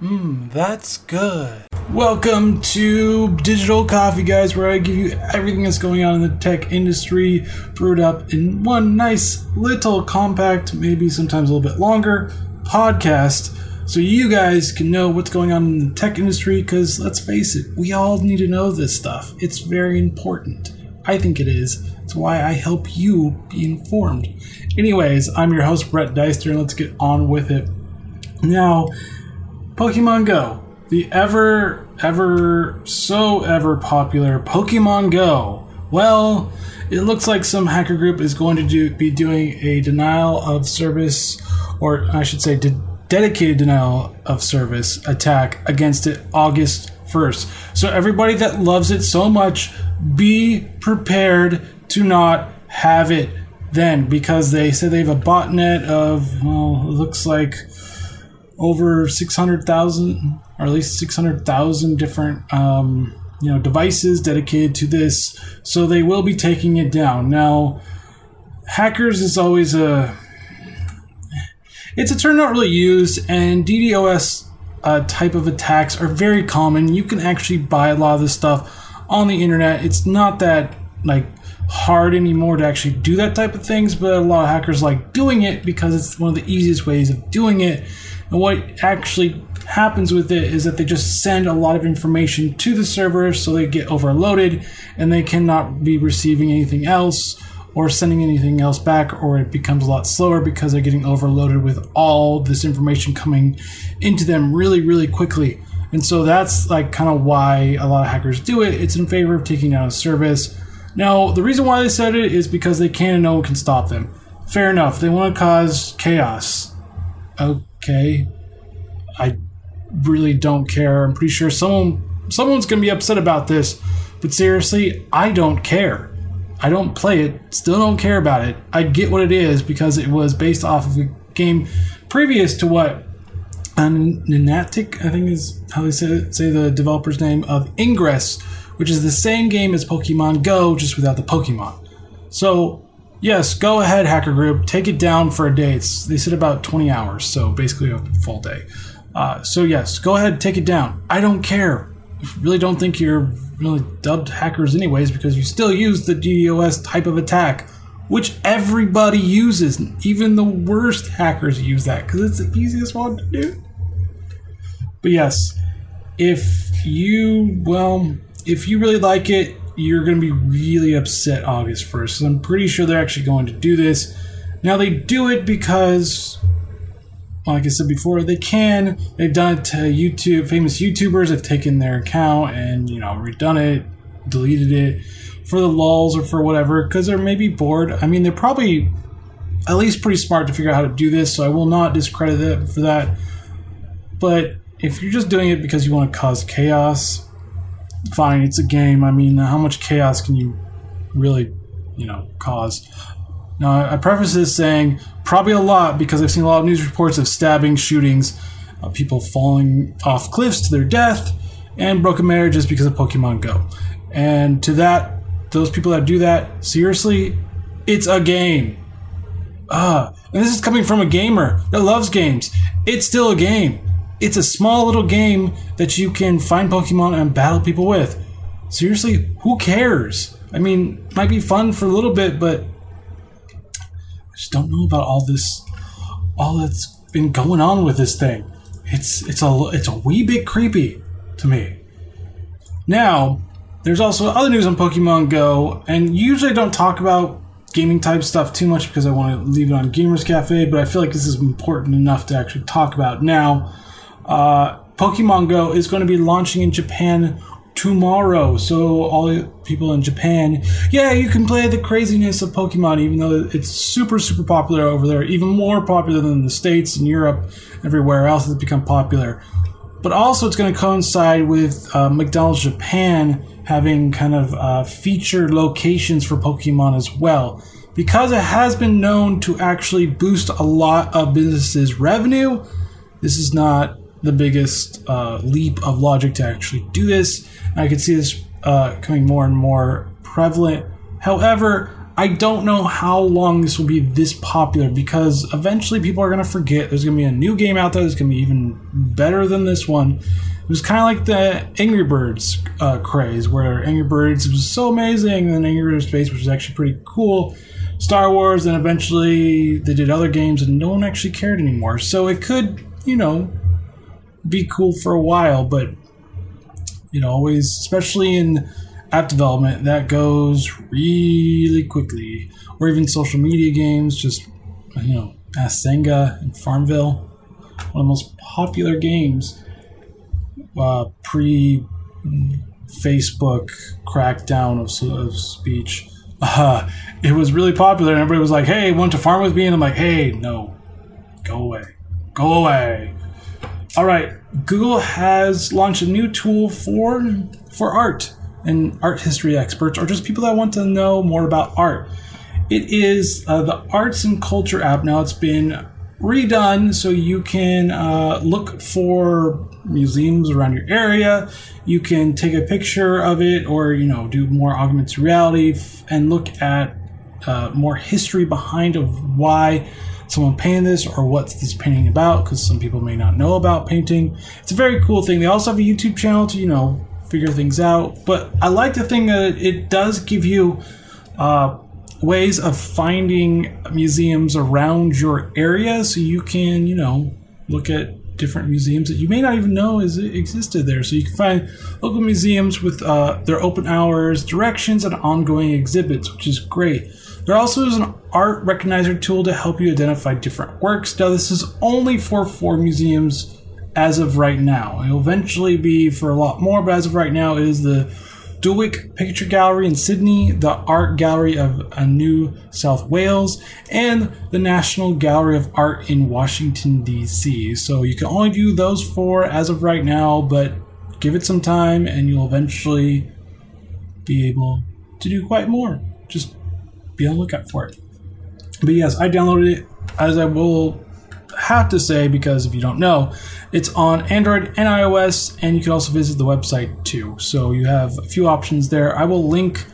Mmm, that's good. Welcome to Digital Coffee, guys, where I give you everything that's going on in the tech industry, brewed up in one nice little compact, maybe sometimes a little bit longer podcast, so you guys can know what's going on in the tech industry. Because let's face it, we all need to know this stuff. It's very important. I think it is. It's why I help you be informed. Anyways, I'm your host, Brett Deister, and let's get on with it. Now, Pokemon Go, the ever, ever, so ever popular Pokemon Go. Well, it looks like some hacker group is going to do, be doing a denial of service, or I should say, de- dedicated denial of service attack against it August 1st. So, everybody that loves it so much, be prepared to not have it then because they said they have a botnet of, well, it looks like over 600,000 or at least 600,000 different um, you know devices dedicated to this. So they will be taking it down. Now hackers is always a it's a term not really used and DDoS uh, type of attacks are very common. You can actually buy a lot of this stuff on the internet. It's not that like hard anymore to actually do that type of things but a lot of hackers like doing it because it's one of the easiest ways of doing it. And what actually happens with it is that they just send a lot of information to the server so they get overloaded and they cannot be receiving anything else or sending anything else back or it becomes a lot slower because they're getting overloaded with all this information coming into them really really quickly. And so that's like kind of why a lot of hackers do it. It's in favor of taking down a service now the reason why they said it is because they can and no one can stop them. Fair enough. They want to cause chaos. Okay. I really don't care. I'm pretty sure someone someone's gonna be upset about this, but seriously, I don't care. I don't play it, still don't care about it. I get what it is because it was based off of a game previous to what um, Niantic, I think is how they say, say the developer's name of Ingress, which is the same game as Pokemon Go, just without the Pokemon. So yes, go ahead, hacker group, take it down for a day. It's, they said about 20 hours, so basically a full day. Uh, so yes, go ahead, take it down. I don't care. Really don't think you're really dubbed hackers anyways because you still use the DDoS type of attack, which everybody uses. Even the worst hackers use that because it's the easiest one to do. But yes, if you well, if you really like it, you're going to be really upset August 1st. So I'm pretty sure they're actually going to do this. Now they do it because like I said before, they can. They've done it to YouTube. Famous YouTubers have taken their account and you know redone it, deleted it for the lulls or for whatever because they're maybe bored. I mean, they're probably at least pretty smart to figure out how to do this. So I will not discredit them for that. But if you're just doing it because you want to cause chaos, fine. It's a game. I mean, how much chaos can you really, you know, cause? Now, I preface this saying probably a lot because I've seen a lot of news reports of stabbing, shootings, uh, people falling off cliffs to their death, and broken marriages because of Pokemon Go. And to that, those people that do that, seriously, it's a game. Ah, and this is coming from a gamer that loves games. It's still a game. It's a small little game that you can find Pokemon and battle people with. Seriously, who cares? I mean, might be fun for a little bit, but I just don't know about all this, all that's been going on with this thing. It's it's a it's a wee bit creepy to me. Now, there's also other news on Pokemon Go, and usually I don't talk about gaming type stuff too much because I want to leave it on Gamers Cafe, but I feel like this is important enough to actually talk about now. Uh, Pokemon Go is going to be launching in Japan tomorrow. So all people in Japan, yeah, you can play the craziness of Pokemon, even though it's super super popular over there, even more popular than the states and Europe, everywhere else has become popular. But also, it's going to coincide with uh, McDonald's Japan having kind of uh, featured locations for Pokemon as well. Because it has been known to actually boost a lot of businesses' revenue, this is not the biggest uh, leap of logic to actually do this. I could see this uh, becoming more and more prevalent. However, I don't know how long this will be this popular because eventually people are going to forget. There's going to be a new game out there that's going to be even better than this one. It was kind of like the Angry Birds uh, craze, where Angry Birds was so amazing, and then Angry Birds Space, which was actually pretty cool. Star Wars, and eventually they did other games, and no one actually cared anymore. So it could, you know, be cool for a while, but you know, always, especially in app development, that goes really quickly. Or even social media games, just, you know, Ask Zynga and Farmville, one of the most popular games uh, pre Facebook crackdown of, of speech. Uh, it was really popular, and everybody was like, hey, want to farm with me? And I'm like, hey, no, go away. Go away. All right, Google has launched a new tool for for art and art history experts, or just people that want to know more about art. It is uh, the Arts and Culture app. Now it's been redone so you can uh, look for museums around your area. You can take a picture of it, or you know, do more augmented reality f- and look at uh, more history behind of why someone painted this or what's this painting about because some people may not know about painting it's a very cool thing they also have a youtube channel to you know figure things out. But I like the thing that it does give you uh, ways of finding museums around your area so you can, you know, look at different museums that you may not even know is existed there. So you can find local museums with uh, their open hours, directions, and ongoing exhibits, which is great. There also is an art recognizer tool to help you identify different works. Now, this is only for four museums as of right now. It'll eventually be for a lot more, but as of right now, it is the Dulwich Picture Gallery in Sydney, the Art Gallery of New South Wales, and the National Gallery of Art in Washington, D.C. So you can only do those four as of right now, but give it some time and you'll eventually be able to do quite more. Just be on the lookout for it. But yes, I downloaded it as I will have to say, because if you don't know, it's on Android and iOS, and you can also visit the website too. So you have a few options there. I will link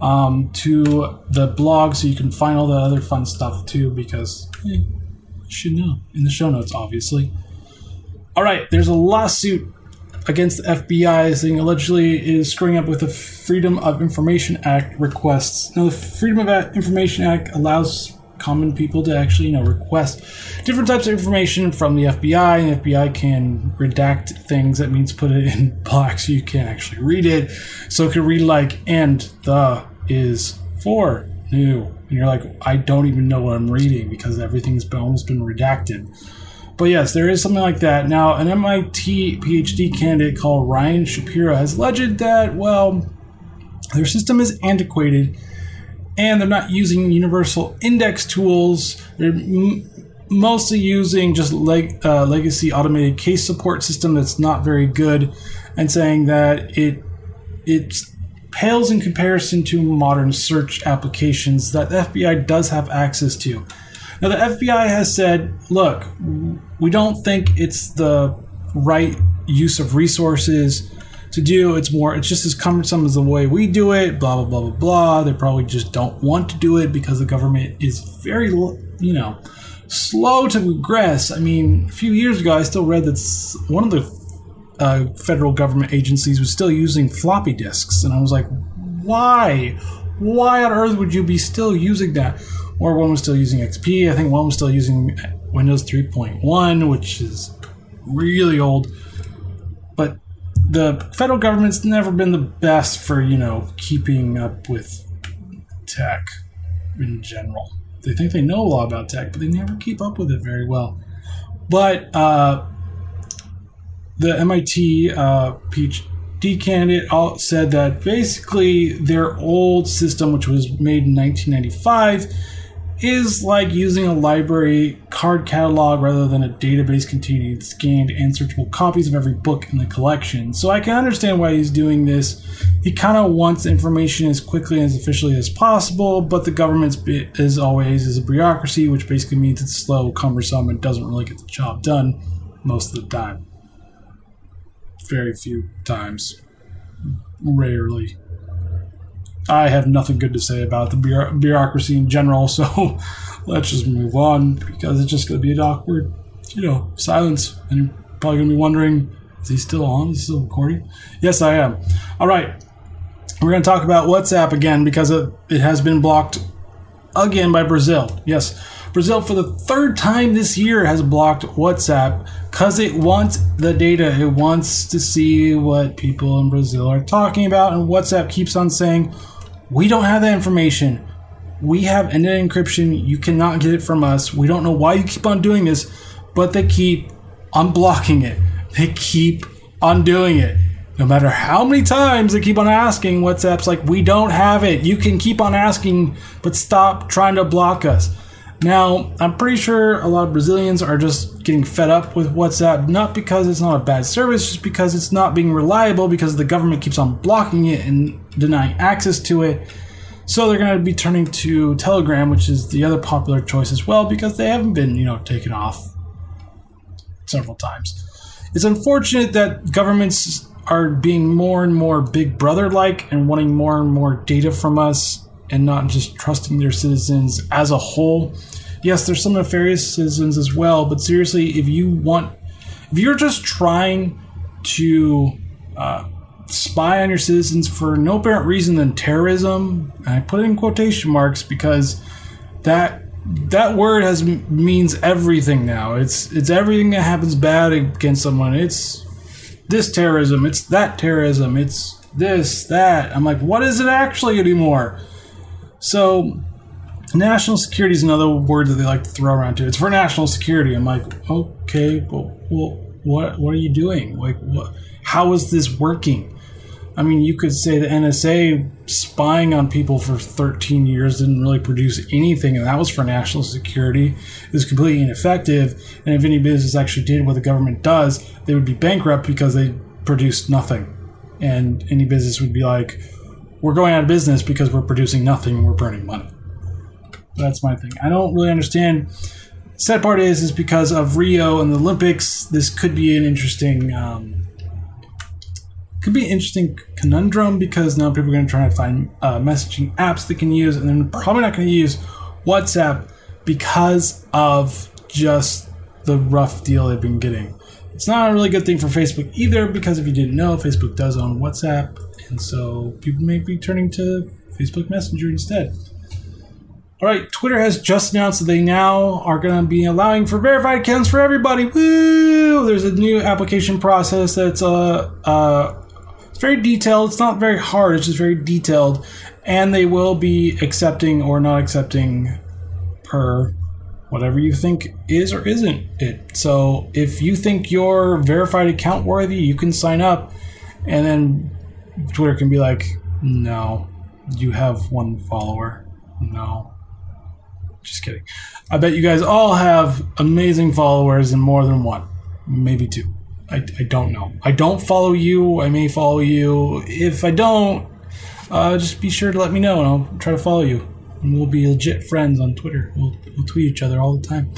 um, to the blog so you can find all the other fun stuff too, because eh, you should know in the show notes, obviously. All right, there's a lawsuit against the FBI saying allegedly is screwing up with the Freedom of Information Act requests. Now, the Freedom of Information Act allows common people to actually, you know, request different types of information from the FBI, and the FBI can redact things. That means put it in black so you can't actually read it. So it could read like "and the is for new," and you're like, I don't even know what I'm reading because everything's almost been redacted. But yes, there is something like that. Now, an MIT PhD candidate called Ryan Shapiro has alleged that, well, their system is antiquated and they're not using universal index tools. They're m- mostly using just leg- uh, legacy automated case support system that's not very good, and saying that it it pales in comparison to modern search applications that the FBI does have access to. Now, the FBI has said, look, we don't think it's the right use of resources to do. It's more, it's just as cumbersome as the way we do it, blah, blah, blah, blah, blah. They probably just don't want to do it because the government is very, you know, slow to progress. I mean, a few years ago, I still read that one of the uh, federal government agencies was still using floppy disks. And I was like, why? Why on earth would you be still using that? Or one was still using XP. I think one was still using Windows 3.1, which is really old But the federal government's never been the best for you know keeping up with tech in general. They think they know a lot about tech, but they never keep up with it very well. But uh, the MIT uh, PhD candidate said that basically their old system, which was made in 1995 is like using a library card catalog rather than a database containing scanned and searchable copies of every book in the collection. So I can understand why he's doing this. He kind of wants information as quickly and as efficiently as possible, but the government's as always, is a bureaucracy, which basically means it's slow, cumbersome, and doesn't really get the job done most of the time. Very few times. Rarely. I have nothing good to say about the bureaucracy in general, so let's just move on because it's just going to be an awkward, you know, silence. And you're probably going to be wondering, is he still on? Is he still recording? Yes, I am. All right. We're going to talk about WhatsApp again because it, it has been blocked again by Brazil. Yes, Brazil, for the third time this year, has blocked WhatsApp because it wants the data. It wants to see what people in Brazil are talking about. And WhatsApp keeps on saying, We don't have that information. We have end-to-end encryption. You cannot get it from us. We don't know why you keep on doing this, but they keep unblocking it. They keep on doing it. No matter how many times they keep on asking, WhatsApp's like, we don't have it. You can keep on asking, but stop trying to block us. Now, I'm pretty sure a lot of Brazilians are just getting fed up with WhatsApp, not because it's not a bad service, just because it's not being reliable because the government keeps on blocking it and denying access to it. So they're going to be turning to Telegram, which is the other popular choice as well, because they haven't been, you know, taken off several times. It's unfortunate that governments are being more and more big brother like and wanting more and more data from us and not just trusting their citizens as a whole yes, there's some nefarious citizens as well, but seriously, if you want, if you're just trying to uh, spy on your citizens for no apparent reason than terrorism, I put it in quotation marks because that that word has means everything now. It's it's everything that happens bad against someone. It's this terrorism. It's that terrorism. It's this that. I'm like, what is it actually anymore? So national security is another word that they like to throw around too. It's for national security. I'm like, okay, but well, what what are you doing? Like, what? How is this working? I mean, you could say the NSA spying on people for 13 years didn't really produce anything, and that was for national security. It was completely ineffective. And if any business actually did what the government does, they would be bankrupt because they produced nothing. And any business would be like, we're going out of business because we're producing nothing and we're burning money. That's my thing. I don't really understand. Sad part is, is because of Rio and the Olympics. This could be an interesting, um, could be an interesting conundrum because now people are going to try to find uh, messaging apps they can use, and they're probably not going to use WhatsApp because of just the rough deal they've been getting. It's not a really good thing for Facebook either because if you didn't know, Facebook does own WhatsApp, and so people may be turning to Facebook Messenger instead. All right, Twitter has just announced that they now are going to be allowing for verified accounts for everybody. Woo! There's a new application process that's uh, uh, it's very detailed. It's not very hard. It's just very detailed, and they will be accepting or not accepting per whatever you think is or isn't it. So if you think you're verified account worthy, you can sign up, and then Twitter can be like, no, you have one follower. No, just kidding. I bet you guys all have amazing followers and more than one, maybe two. I, I don't know. I don't follow you. I may follow you. If I don't, uh, just be sure to let me know and I'll try to follow you. And we'll be legit friends on Twitter. We'll, we'll tweet each other all the time.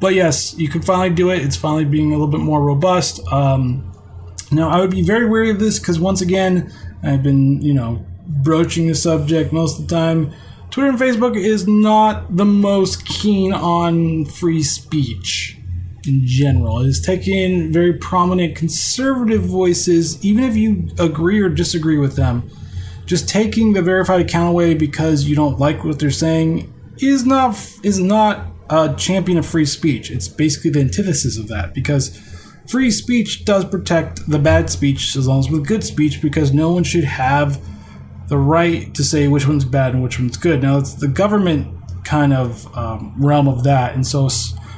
But yes, you can finally do it. It's finally being a little bit more robust. Um, now, I would be very wary of this because, once again, I've been, you know, broaching the subject most of the time. Twitter and Facebook is not the most keen on free speech in general. It is taking very prominent conservative voices, even if you agree or disagree with them. Just taking the verified account away because you don't like what they're saying is not is not a champion of free speech. It's basically the antithesis of that because free speech does protect the bad speech as long as with good speech because no one should have the right to say which one's bad and which one's good. Now, it's the government kind of um, realm of that, and so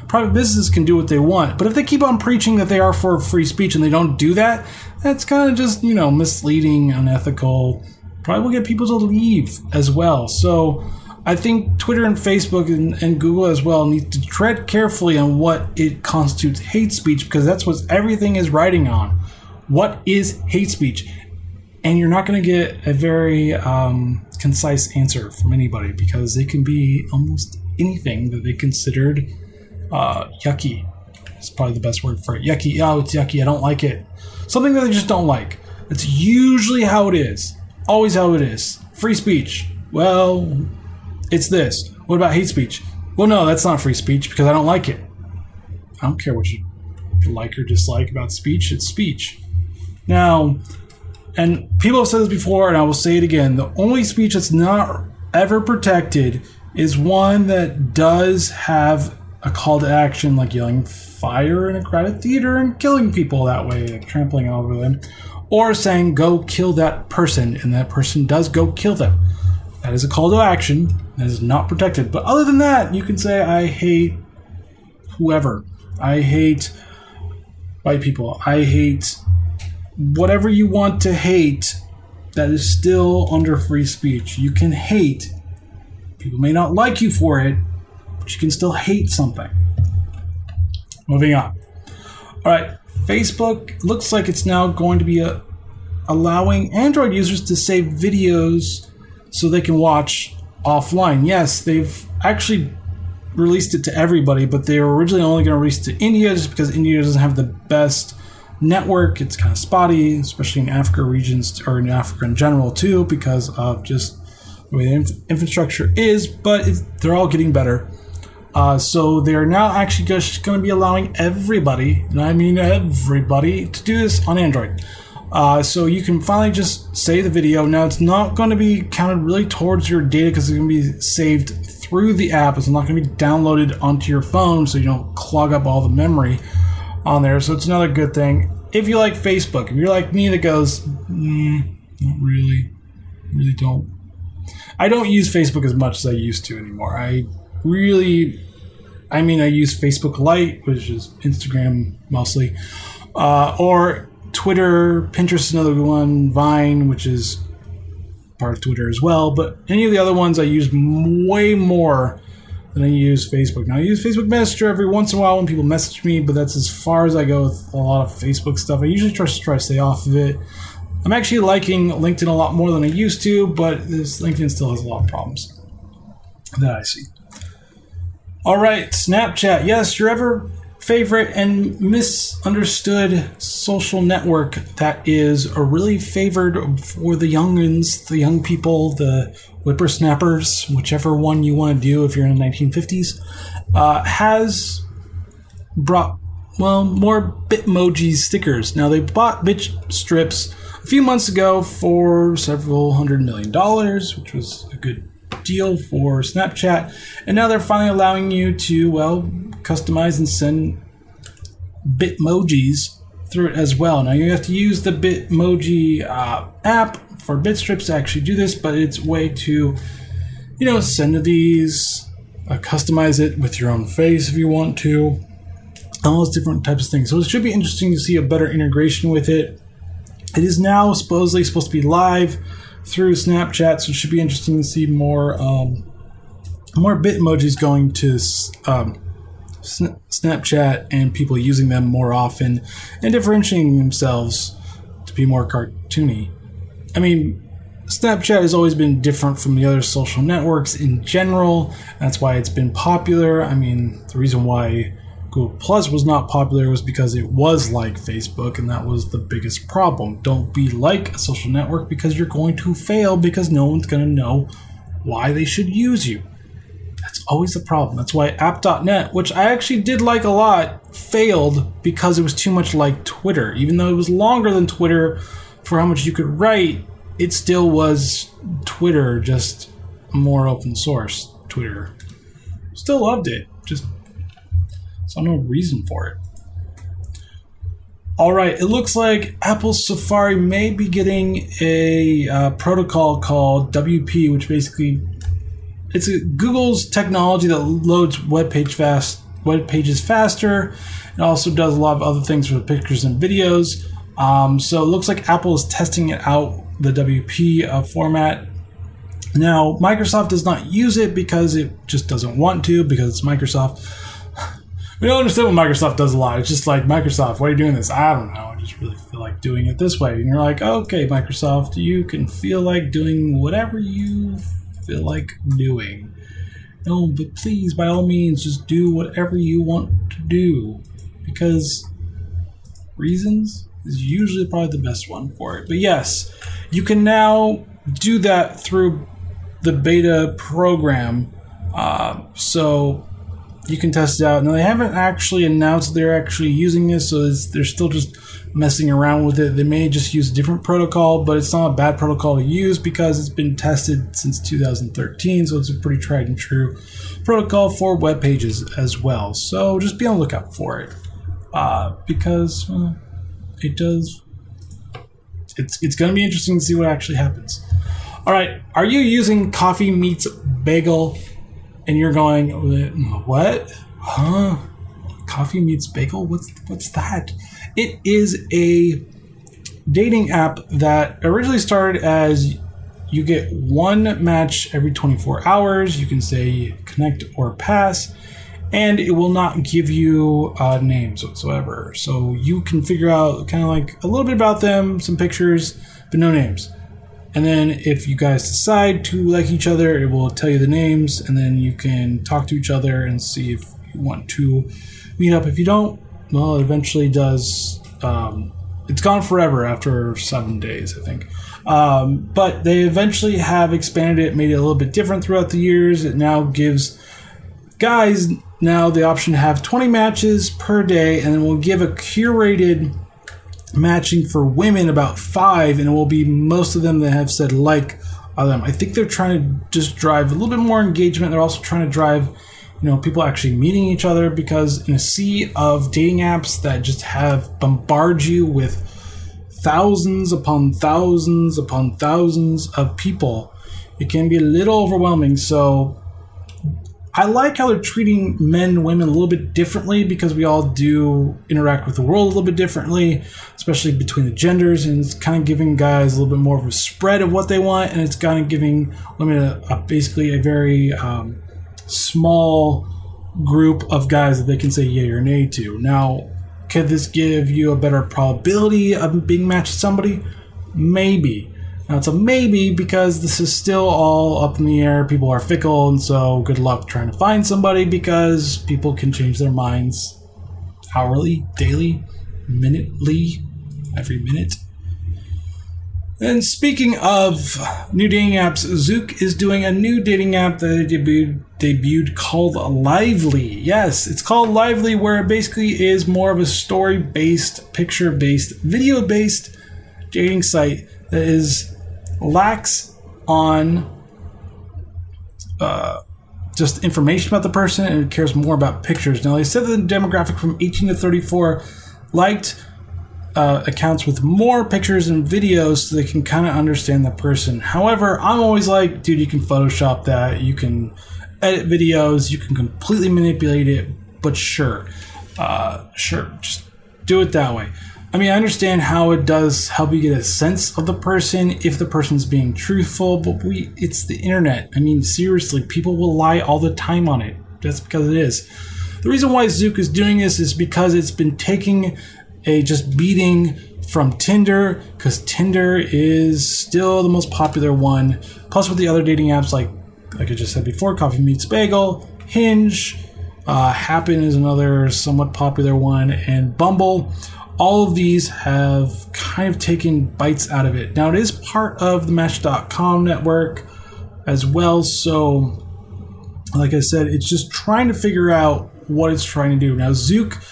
private businesses can do what they want. But if they keep on preaching that they are for free speech and they don't do that, that's kind of just you know misleading, unethical. Probably will get people to leave as well. So. I think Twitter and Facebook and, and, Google as well need to tread carefully on what it constitutes hate speech because that's what everything is writing on. What is hate speech? And you're not going to get a very um, concise answer from anybody because it can be almost anything that they considered uh, yucky. It's probably the best word for it. Yucky. Oh, it's yucky. I don't like it. Something that they just don't like. That's usually how it is. always how it is. Free speech. Well, it's this. What about hate speech? Well, no, that's not free speech because I don't like it. I don't care what you like or dislike about speech, it's speech. Now, and people have said this before, and I will say it again the only speech that's not ever protected is one that does have a call to action, like yelling fire in a crowded theater and killing people that way, like trampling over them, or saying go kill that person, and that person does go kill them. That is a call to action. That is not protected. But other than that, you can say I hate whoever. I hate white people. I hate whatever you want to hate that is still under free speech. You can hate. People may not like you for it, but you can still hate something. Moving on. All right, Facebook looks like it's now going to be a, uh, allowing Android users to save videos so they can watch offline. Yes, they've actually released it to everybody, but they were originally only going to release it to India just because India doesn't have the best network. It's kind of spotty, especially in Africa regions or in Africa in general too, because of just the way the inf- infrastructure is. But they're all getting better. Uh, so they're now actually just going to be allowing everybody, and I mean everybody, to do this on Android. Uh, so you can finally just save the video. Now it's not going to be counted really towards your data because it's going to be saved through the app. It's not going to be downloaded onto your phone so you don't clog up all the memory on there. So it's another good thing. If you like Facebook, if you're like me that goes, mm, not really, really don't. I don't use Facebook as much as I used to anymore. I really, I mean, I use Facebook Lite, which is Instagram mostly, uh, or Twitter, Pinterest another one, Vine, which is part of Twitter as well. But any of the other ones I use way more than I use Facebook. Now I use Facebook Messenger every once in a while when people message me, but that's as far as I go with a lot of Facebook stuff. I usually try to try to stay off of it. I'm actually liking LinkedIn a lot more than I used to, but this LinkedIn still has a lot of problems that I see. All right, Snapchat. Yes, you're ever favorite and misunderstood social network that is a really favored for the youngins, the young people, the whippersnappers, whichever one you want to do if you're in the 1950s, uh, has brought, well, more Bitmoji stickers. Now, they bought Bitstrips a few months ago for several hundred million dollars, which was a good deal for Snapchat. And now they're finally allowing you to, well, customize and send Bitmojis through it as well. Now you have to use the Bitmoji uh, app for Bitstrips to actually do this, but it's way to, you know, send these, uh, customize it with your own face if you want to, all those different types of things. So it should be interesting to see a better integration with it. It is now supposedly supposed to be live through Snapchat, so it should be interesting to see more um, more Bitmojis going to um, Snapchat and people using them more often and differentiating themselves to be more cartoony. I mean, Snapchat has always been different from the other social networks in general. That's why it's been popular. I mean, the reason why Google Plus was not popular was because it was like Facebook, and that was the biggest problem. Don't be like a social network because you're going to fail because no one's going to know why they should use you. That's always the problem. That's why app.net, which I actually did like a lot, failed because it was too much like Twitter. Even though it was longer than Twitter for how much you could write, it still was Twitter, just more open source Twitter. Still loved it. Just saw no reason for it. All right, it looks like Apple Safari may be getting a uh, protocol called WP, which basically it's a, Google's technology that loads web page fast web pages faster. It also does a lot of other things for pictures and videos. Um, so it looks like Apple is testing it out the WP uh, format. Now Microsoft does not use it because it just doesn't want to because it's Microsoft. We don't understand what Microsoft does a lot. It's just like Microsoft, why are you doing this? I don't know. I just really feel like doing it this way. And you're like, okay, Microsoft, you can feel like doing whatever you feel like doing. No, but please, by all means, just do whatever you want to do. Because reasons is usually probably the best one for it. But yes, you can now do that through the beta program. Uh, so you can test it out. Now they haven't actually announced they're actually using this, so they're still just messing around with it. They may just use a different protocol, but it's not a bad protocol to use because it's been tested since 2013, so it's a pretty tried and true protocol for web pages as well. So just be on the lookout for it uh, because it does. It's it's going to be interesting to see what actually happens. All right, are you using Coffee Meets Bagel, and you're going what? Huh? Coffee Meets Bagel? What's what's that? It is a dating app that originally started as you get one match every 24 hours. You can say connect or pass, and it will not give you uh, names whatsoever. So you can figure out kind of like a little bit about them, some pictures, but no names. And then if you guys decide to like each other, it will tell you the names, and then you can talk to each other and see if you want to meet up. If you don't, well, it eventually does. Um, it's gone forever after seven days, I think. Um, but they eventually have expanded it, made it a little bit different throughout the years. It now gives guys now the option to have 20 matches per day, and then we'll give a curated matching for women about five, and it will be most of them that have said like them. I think they're trying to just drive a little bit more engagement. They're also trying to drive you know people actually meeting each other because in a sea of dating apps that just have bombard you with thousands upon thousands upon thousands of people it can be a little overwhelming. So I like how they're treating men and women a little bit differently because we all do interact with the world a little bit differently, especially between the genders, and it's kind of giving guys a little bit more of a spread of what they want, and it's kind of giving women a, a basically a very um, small group of guys that they can say yay or nay to. Now, could this give you a better probability of being matched to somebody? Maybe. Now it's a maybe because this is still all up in the air. People are fickle, and so good luck trying to find somebody because people can change their minds hourly, daily, minutely, every minute. And speaking of new dating apps, Zoosk is doing a new dating app that they debuted, debuted called Lively. Yes, it's called Lively, where it basically is more of a story based, picture based, video based dating site that is lacks on uh, just information about the person and cares more about pictures. Now, they said that the demographic from 18 to 34 liked uh, accounts with more pictures and videos so they can kind of understand the person. However, I'm always like, dude, you can Photoshop that, you can edit videos, you can completely manipulate it, but sure, uh, sure, just do it that way. I mean, I understand how it does help you get a sense of the person if the person's being truthful, but we it's the internet. I mean, seriously, people will lie all the time on it. That's because it is. The reason why Zoosk is doing this is because it's been taking a just beating from Tinder because Tinder is still the most popular one. Plus, with the other dating apps like like I just said before, Coffee Meets Bagel, Hinge, uh, Happen is another somewhat popular one, and Bumble. All of these have kind of taken bites out of it. Now it is part of the Match.com network as well, so like I said, it's just trying to figure out what it's trying to do. Now Zoosk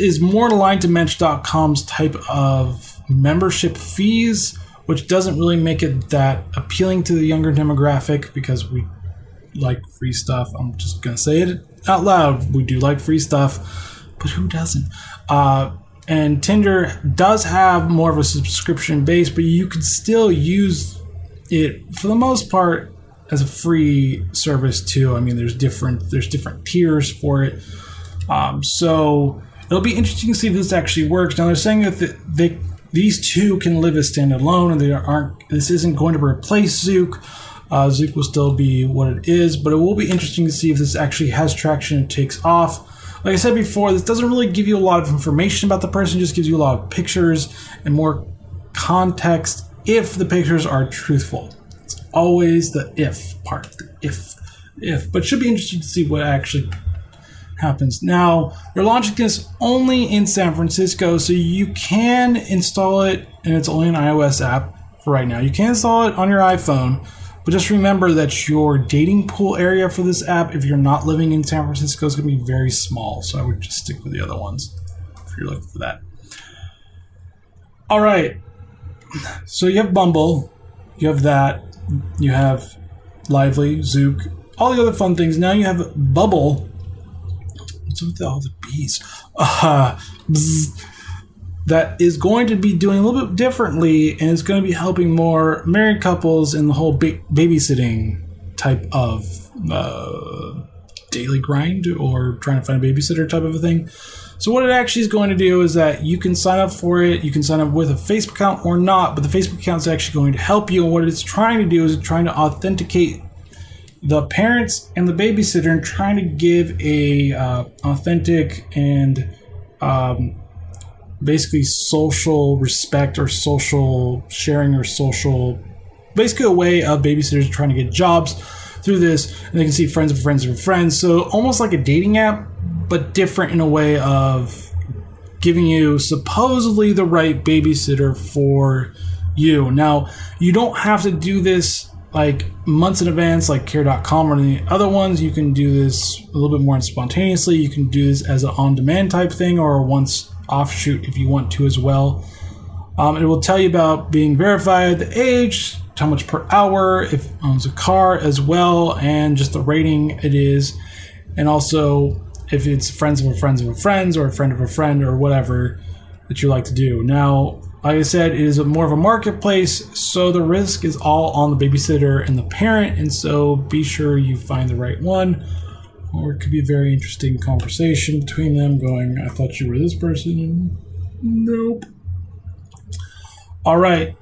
is more aligned to Match.com's type of membership fees, which doesn't really make it that appealing to the younger demographic because we like free stuff. I'm just gonna say it out loud. We do like free stuff, but who doesn't? Uh, and Tinder does have more of a subscription base, but you could still use it for the most part as a free service too. I mean, there's different there's different tiers for it. Um, so it'll be interesting to see if this actually works. Now they're saying that the, they these two can live as standalone, and they aren't. This isn't going to replace Zoosk. Uh, Zoosk will still be what it is, but it will be interesting to see if this actually has traction and takes off. Like I said before, this doesn't really give you a lot of information about the person; just gives you a lot of pictures and more context if the pictures are truthful. It's always the if part, the if, if. But should be interesting to see what actually happens. Now, they're launching this only in San Francisco, so you can install it, and it's only an iOS app for right now. You can install it on your iPhone, but just remember that your dating pool area for this app, if you're not living in San Francisco, is going to be very small. So I would just stick with the other ones if you're looking for that. All right. So you have Bumble, you have that, you have Lively, Zoosk, all the other fun things. Now you have Bubble. What's with all the bees? Uh, that is going to be doing a little bit differently and is going to be helping more married couples in the whole ba- babysitting type of uh, daily grind or trying to find a babysitter type of a thing. So what it actually is going to do is that you can sign up for it. You can sign up with a Facebook account or not, but the Facebook account is actually going to help you. And what it's trying to do is it's trying to authenticate the parents and the babysitter and trying to give a uh, authentic and um, basically social respect or social sharing or social basically a way of babysitters trying to get jobs through this. And they can see friends of friends of friends. So almost like a dating app but different in a way of giving you supposedly the right babysitter for you. Now you don't have to do this like months in advance like care.com or any other ones you can do this a little bit more spontaneously you can do this as an on-demand type thing or a once offshoot if you want to as well. Um, it will tell you about being verified, the age, how much per hour, if owns a car as well, and just the rating it is, and also if it's friends of a friends of a friends or a friend of a friend or whatever that you like to do. Now, like I said, it is more of a marketplace, so the risk is all on the babysitter and the parent, and so be sure you find the right one or it could be a very interesting conversation between them going, I thought you were this person, and nope. All right.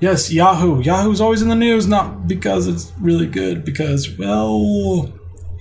Yes, Yahoo. Yahoo's always in the news, not because it's really good, because, well,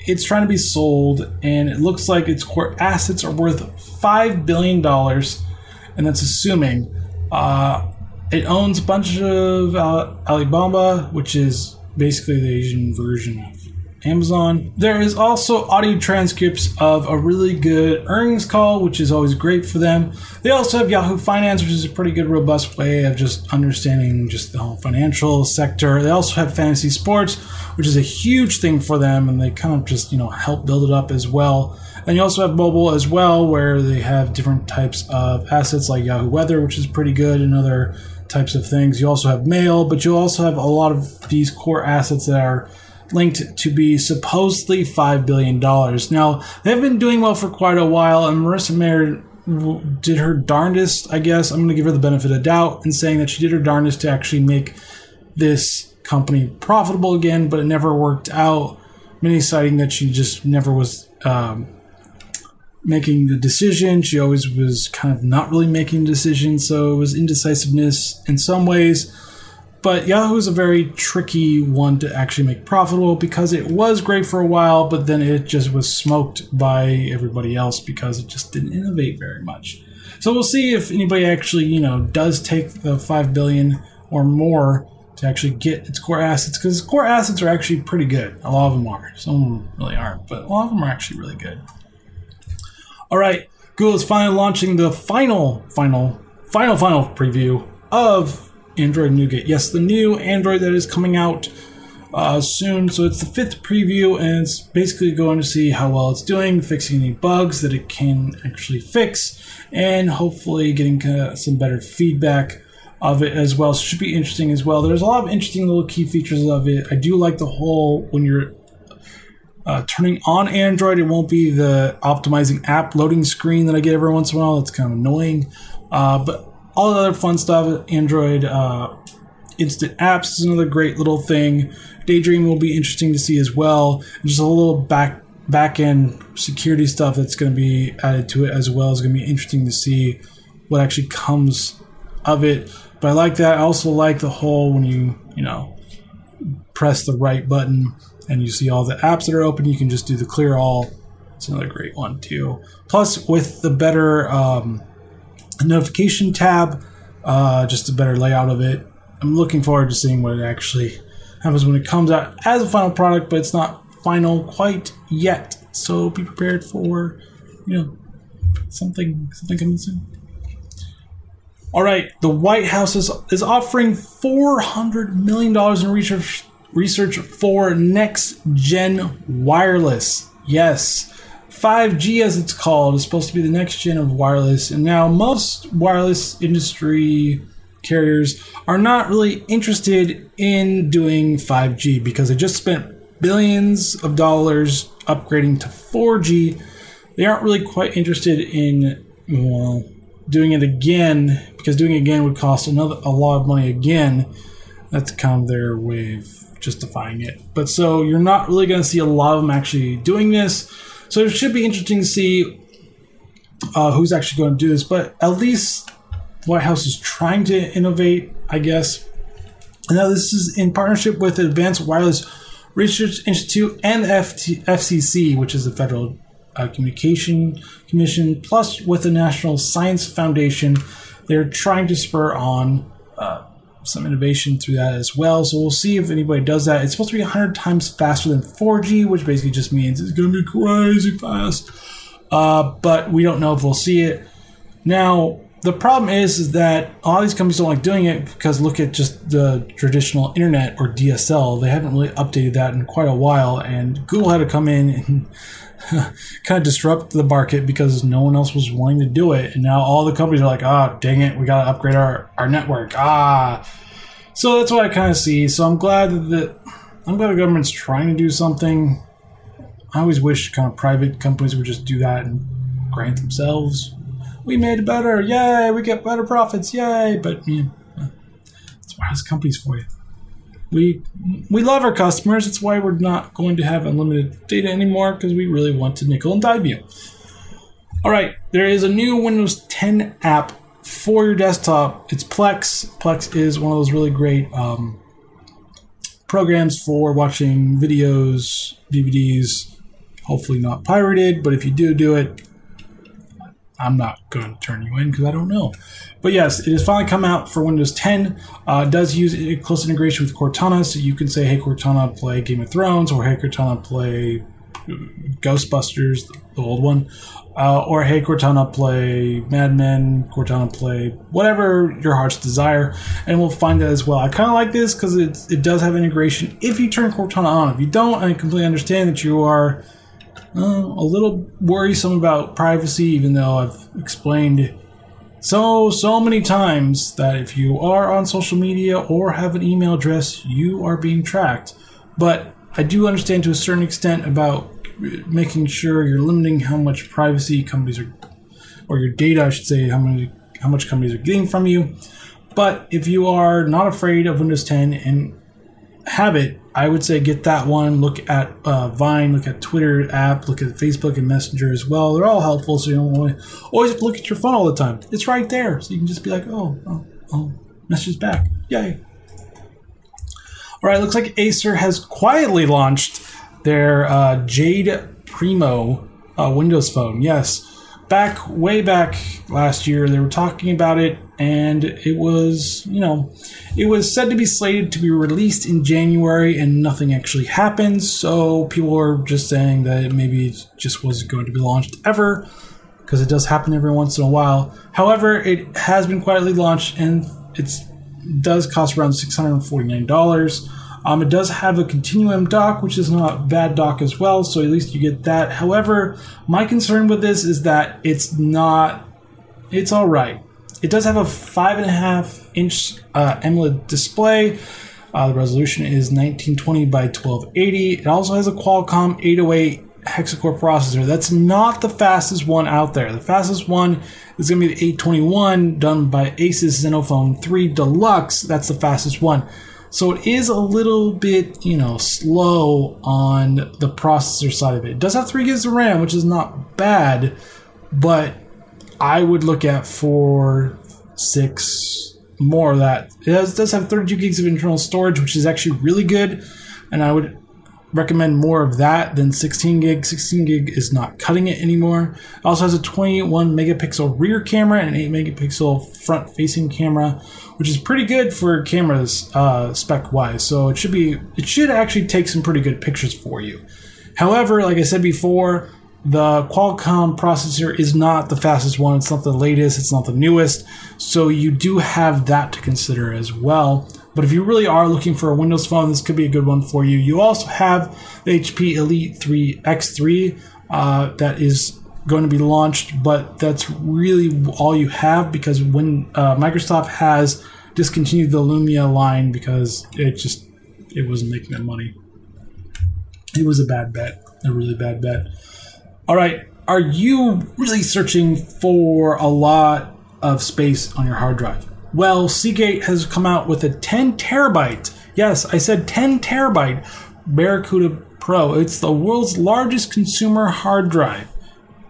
it's trying to be sold, and it looks like its core assets are worth $5 billion, and that's assuming. Uh, it owns a bunch of uh, Alibaba, which is basically the Asian version of Amazon. There is also audio transcripts of a really good earnings call, which is always great for them. They also have Yahoo Finance, which is a pretty good, robust way of just understanding just the whole financial sector. They also have fantasy sports, which is a huge thing for them, and they kind of just you know help build it up as well. And you also have mobile as well, where they have different types of assets like Yahoo Weather, which is pretty good, and other types of things. You also have mail, but you also have a lot of these core assets that are linked to be supposedly $5 billion. Now, they've been doing well for quite a while, and Marissa Mayer did her darndest, I guess. I'm going to give her the benefit of doubt in saying that she did her darndest to actually make this company profitable again, but it never worked out. Many citing that she just never was um, making the decision. She always was kind of not really making decisions, so it was indecisiveness in some ways but Yahoo is a very tricky one to actually make profitable because it was great for a while, but then it just was smoked by everybody else because it just didn't innovate very much. So we'll see if anybody actually, you know, does take the five billion or more to actually get its core assets because core assets are actually pretty good. A lot of them are. Some of them really aren't, but a lot of them are actually really good. All right, Google is finally launching the final, final, final, final preview of Android Nougat. Yes, the new Android that is coming out uh, soon. So it's the fifth preview, and it's basically going to see how well it's doing, fixing any bugs that it can actually fix, and hopefully getting uh, some better feedback of it as well. So it should be interesting as well. There's a lot of interesting little key features of it. I do like the whole when you're uh, turning on Android, it won't be the optimizing app loading screen that I get every once in a while. It's kind of annoying. Uh, but all the other fun stuff. Android uh, instant apps is another great little thing. Daydream will be interesting to see as well. And just a little back back end security stuff that's going to be added to it as well is going to be interesting to see what actually comes of it. But I like that. I also like the whole when you you know press the right button and you see all the apps that are open, you can just do the clear all. It's another great one too. Plus, with the better um, notification tab, uh, just a better layout of it. I'm looking forward to seeing what it actually happens when it comes out as a final product, but it's not final quite yet. So be prepared for, you know, something something coming soon. All right, the White House is, is offering $400 million in research, research for next gen wireless. Yes, 5G, as it's called, is supposed to be the next gen of wireless. And now, most wireless industry carriers are not really interested in doing 5G because they just spent billions of dollars upgrading to 4G. They aren't really quite interested in well, doing it again because doing it again would cost another a lot of money again. That's kind of their way of justifying it. But so you're not really going to see a lot of them actually doing this. So it should be interesting to see uh, who's actually going to do this. But at least White House is trying to innovate, I guess. Now this is in partnership with Advanced Wireless Research Institute and FT- FCC, which is the Federal uh, Communication Commission, plus with the National Science Foundation. They're trying to spur on uh, some innovation through that as well. So we'll see if anybody does that. It's supposed to be 100 times faster than 4G, which basically just means it's going to be crazy fast. Uh, but we don't know if we'll see it. Now, the problem is, is that all these companies don't like doing it because look at just the traditional internet or DSL. They haven't really updated that in quite a while, and Google had to come in and kind of disrupt the market because no one else was willing to do it. And now all the companies are like, ah, oh, dang it, we got to upgrade our, our network. Ah. So that's what I kind of see. So I'm glad that I'm glad the government's trying to do something. I always wish kind of private companies would just do that and grant themselves. We made better, yay! We get better profits, yay! But yeah, that's why has companies for you we we love our customers. It's why we're not going to have unlimited data anymore because we really want to nickel and dime you. All right, there is a new Windows 10 app for your desktop. It's Plex. Plex is one of those really great um, programs for watching videos, DVDs. Hopefully not pirated, but if you do do it, I'm not going to turn you in because I don't know. But yes, it has finally come out for Windows 10. Uh, it does use close integration with Cortana, so you can say, "Hey Cortana, play Game of Thrones," or "Hey Cortana, play Ghostbusters, the old one," uh, or "Hey Cortana, play Mad Men." Cortana, play whatever your heart's desire, and we'll find that as well. I kind of like this because it it does have integration if you turn Cortana on. If you don't, I completely understand that you are uh, a little worrisome about privacy, even though I've explained so, so many times that if you are on social media or have an email address, you are being tracked. But I do understand to a certain extent about making sure you're limiting how much privacy companies are, or your data, I should say, how many, how much companies are getting from you. But if you are not afraid of Windows 10 and have it, I would say get that one. Look at uh, Vine, look at Twitter app, look at Facebook and Messenger as well. They're all helpful, so you don't always look at your phone all the time. It's right there, so you can just be like, oh, oh, oh, message back, yay. All right, looks like Acer has quietly launched their uh, Jade Primo uh, Windows Phone. Yes, back way back last year they were talking about it and it was you know it was said to be slated to be released in january and nothing actually happened so people were just saying that maybe it just wasn't going to be launched ever because it does happen every once in a while. However it has been quietly launched and it does cost around $649 um, it does have a Continuum dock, which is not bad dock as well, so at least you get that. However, my concern with this is that it's not. It's all right. It does have a five and a half inch uh, AMOLED display. Uh, the resolution is 1920 by 1280. It also has a Qualcomm 808 hexa-core processor. That's not the fastest one out there. The fastest one is going to be the 821 done by Asus Zenfone 3 Deluxe. That's the fastest one. So it is a little bit, you know, slow on the processor side of it. It does have 3 gigs of RAM, which is not bad, but I would look at 4, 6, more of that. It has, does have 32 gigs of internal storage, which is actually really good, and I would recommend more of that than 16 gig. 16 gig is not cutting it anymore. It also has a 21 megapixel rear camera and 8 megapixel front facing camera, which is pretty good for cameras uh, spec wise. So it should be it should actually take some pretty good pictures for you. However, like I said before, the Qualcomm processor is not the fastest one. It's not the latest. It's not the newest. So you do have that to consider as well. But if you really are looking for a Windows phone, this could be a good one for you. You also have the HP Elite 3 X3 uh, that is going to be launched, but that's really all you have because when uh, Microsoft has discontinued the Lumia line because it just it wasn't making them money. It was a bad bet, a really bad bet. All right, are you really searching for a lot of space on your hard drive? Well, Seagate has come out with a 10 terabyte. Yes, I said 10 terabyte Barracuda Pro. It's the world's largest consumer hard drive.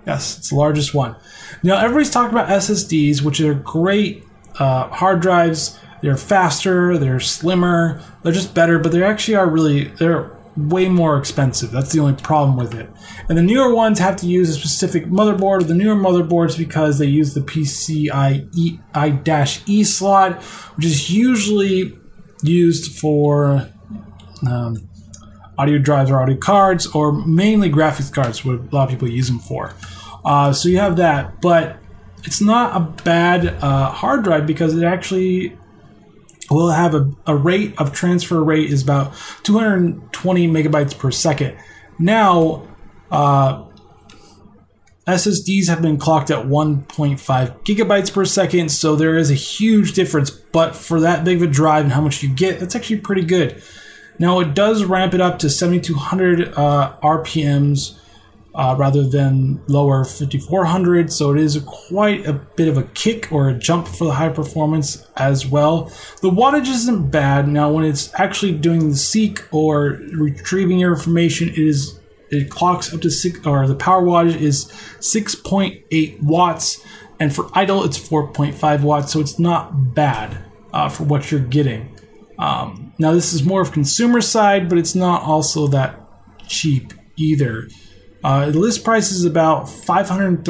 Yes, it's the largest one. Now, everybody's talking about SSDs, which are great uh, hard drives. They're faster, they're slimmer, they're just better, but they actually are really they're way more expensive. That's the only problem with it. And the newer ones have to use a specific motherboard. The newer motherboards because they use the PCIe slot, which is usually used for um, audio drives or audio cards, or mainly graphics cards, what a lot of people use them for. Uh, so you have that, but it's not a bad uh, hard drive because it actually will have a, a rate of transfer rate is about 220 megabytes per second. Now, uh, SSDs have been clocked at 1.5 gigabytes per second, so there is a huge difference. But for that big of a drive and how much you get, that's actually pretty good. Now, it does ramp it up to 7200 uh, RPMs uh, rather than lower 5400. So it is quite a bit of a kick or a jump for the high performance as well. The wattage isn't bad. Now, when it's actually doing the seek or retrieving your information, it is it clocks up to six or the power wattage is 6.8 watts and for idle it's 4.5 watts so it's not bad uh, for what you're getting um, now this is more of consumer side but it's not also that cheap either uh, the list price is about $534.99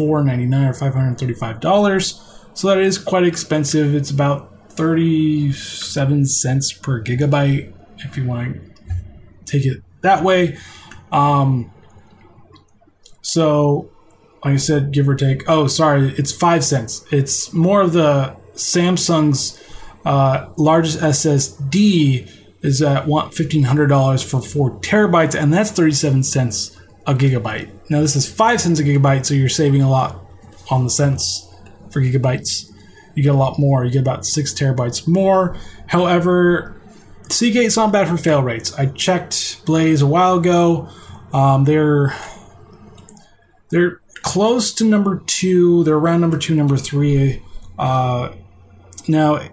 or $535, so that is quite expensive. It's about 37 cents per gigabyte if you want to take it that way. Um, so, like I said, give or take. Oh, sorry, it's five cents. It's more of the Samsung's uh, largest SSD is at $1,500 for four terabytes, and that's 37 cents a gigabyte. Now this is five cents a gigabyte, so you're saving a lot on the cents for gigabytes. You get a lot more. You get about six terabytes more. However, Seagate's not bad for fail rates. I checked Blaze a while ago. Um, they're they're close to number two. They're around number two, number three. Uh, now,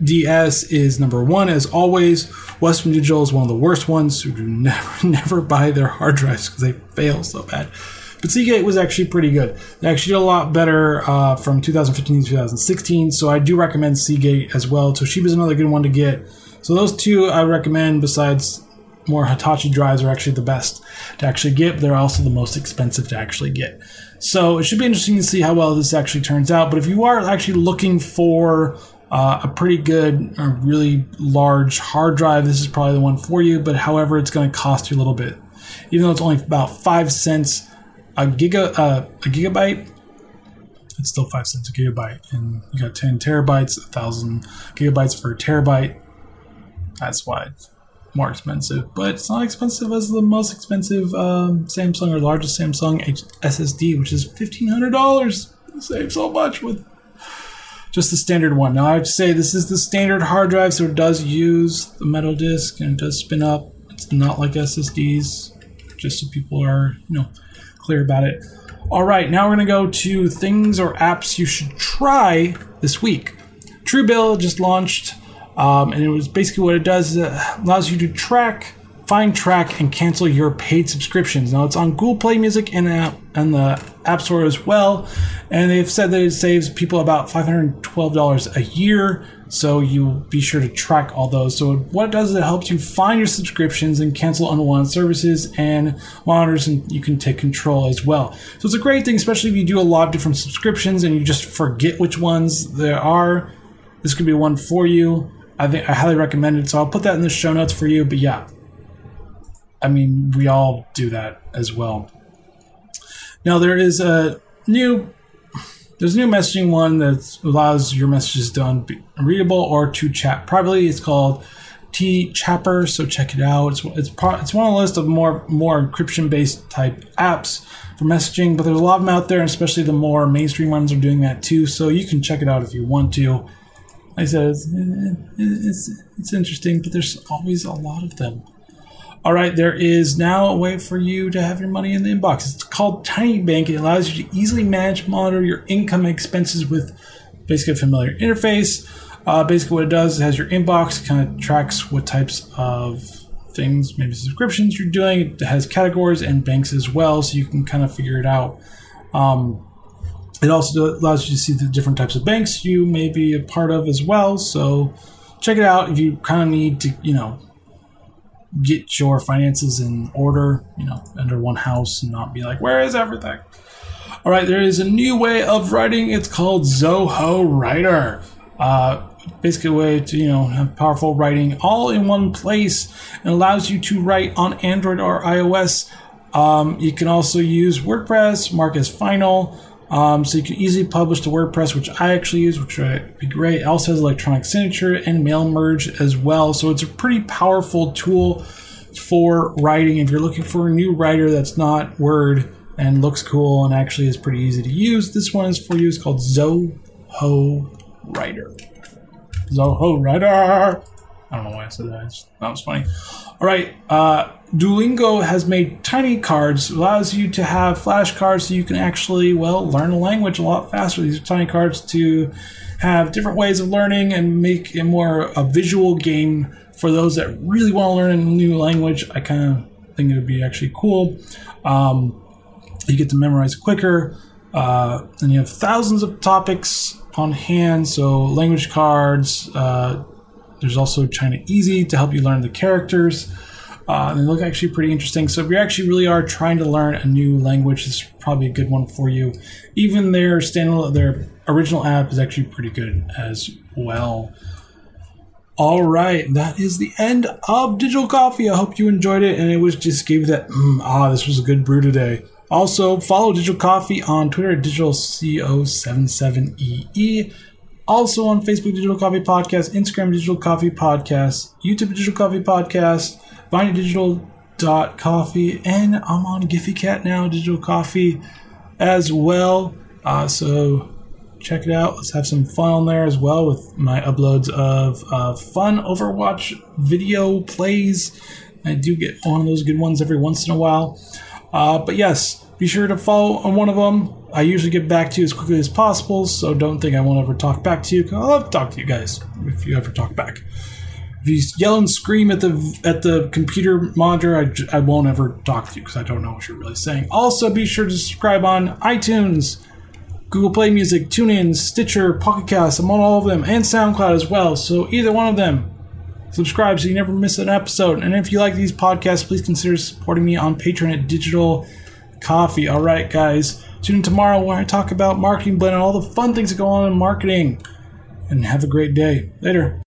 HTSDS is number one as always. Western Digital is one of the worst ones who do never, never buy their hard drives because they fail so bad. But Seagate was actually pretty good. They actually did a lot better uh, from 2015 to 2016, so I do recommend Seagate as well. Toshiba's another good one to get. So those two I recommend besides more Hitachi drives are actually the best to actually get. They're also the most expensive to actually get. So it should be interesting to see how well this actually turns out. But if you are actually looking for uh, a pretty good, a really large hard drive, this is probably the one for you. But however, it's going to cost you a little bit, even though it's only about five cents a giga uh, a gigabyte. It's still five cents a gigabyte, and you got ten terabytes, a thousand gigabytes for a terabyte. That's why it's more expensive, but it's not expensive as the most expensive um, Samsung or largest Samsung SSD, which is fifteen hundred dollars. Save so much with just the standard one. Now I have to say this is the standard hard drive, so it does use the metal disk and it does spin up. It's not like SSDs, just so people are you know clear about it. All right, now we're gonna go to things or apps you should try this week. Truebill just launched, um, and it was basically what it does is it allows you to track find, track, and cancel your paid subscriptions. Now it's on Google Play Music and, app, and the App Store as well. And they've said that it saves people about $512 a year. So you be sure to track all those. So what it does is it helps you find your subscriptions and cancel unwanted services and monitors and you can take control as well. So it's a great thing, especially if you do a lot of different subscriptions and you just forget which ones there are. This could be one for you. I think I highly recommend it. So I'll put that in the show notes for you. But yeah, I mean, we all do that as well. Now there is a new there's a new messaging one that allows your messages to be readable or to chat privately. It's called TeaChapper, so check it out. It's it's part, it's one of the list of more more encryption based type apps for messaging, but there's a lot of them out there, and especially the more mainstream ones are doing that too. So you can check it out if you want to. Like I said it's, it's, it's interesting, but there's always a lot of them. All right, there is now a way for you to have your money in the inbox. It's called Tiny Bank. It allows you to easily manage, monitor your income expenses with basically a familiar interface. Uh, basically, what it does is has your inbox, kind of tracks what types of things, maybe subscriptions you're doing. It has categories and banks as well, so you can kind of figure it out. Um, it also allows you to see the different types of banks you may be a part of as well. So check it out if you kind of need to, you know, get your finances in order, you know, under one house and not be like, where is everything? All right, there is a new way of writing. It's called Zoho Writer. Uh, basically, a way to you know have powerful writing all in one place and allows you to write on Android or iOS. Um, you can also use WordPress, mark as final. Um, so you can easily publish to WordPress, which I actually use, which would be great. It also has electronic signature and mail merge as well. So it's a pretty powerful tool for writing. If you're looking for a new writer that's not Word and looks cool and actually is pretty easy to use, this one is for you. It's called Zoho Writer. Zoho Writer. I don't know why I said that. that was funny. All right. Uh, Duolingo has made tiny cards, allows you to have flashcards so you can actually, well, learn a language a lot faster. These are tiny cards to have different ways of learning and make it more a visual game for those that really want to learn a new language. I kind of think it would be actually cool. Um, you get to memorize quicker. Uh, and you have thousands of topics on hand, so language cards. Uh, there's also Chineasy to help you learn the characters. Uh, they look actually pretty interesting. So if you actually really are trying to learn a new language, this is probably a good one for you. Even their standalone, their original app is actually pretty good as well. All right, that is the end of Digital Coffee. I hope you enjoyed it, and it was just gave that mm, ah, this was a good brew today. Also, follow Digital Coffee on Twitter at digitalco77ee. Also on Facebook, Digital Coffee Podcast, Instagram, Digital Coffee Podcast, YouTube, Digital Coffee Podcast Vine Digital dot Coffee, and I'm on Giphy Cat now, Digital Coffee as well. Uh, so check it out. Let's have some fun on there as well with my uploads of uh, fun Overwatch video plays. I do get one of those good ones every once in a while. Uh, but yes, be sure to follow on one of them. I usually get back to you as quickly as possible, so don't think I won't ever talk back to you. I love to talk to you guys if you ever talk back if you yell and scream at the at the computer monitor, I, I won't ever talk to you because I don't know what you're really saying. Also, be sure to subscribe on iTunes, Google Play Music, TuneIn, Stitcher, Pocket Cast. I'm on all of them, and SoundCloud as well. So either one of them, subscribe so you never miss an episode. And if you like these podcasts, please consider supporting me on Patreon at Digital Coffee. All right, guys. Tune in tomorrow when I talk about marketing blend and all the fun things that go on in marketing. And have a great day. Later.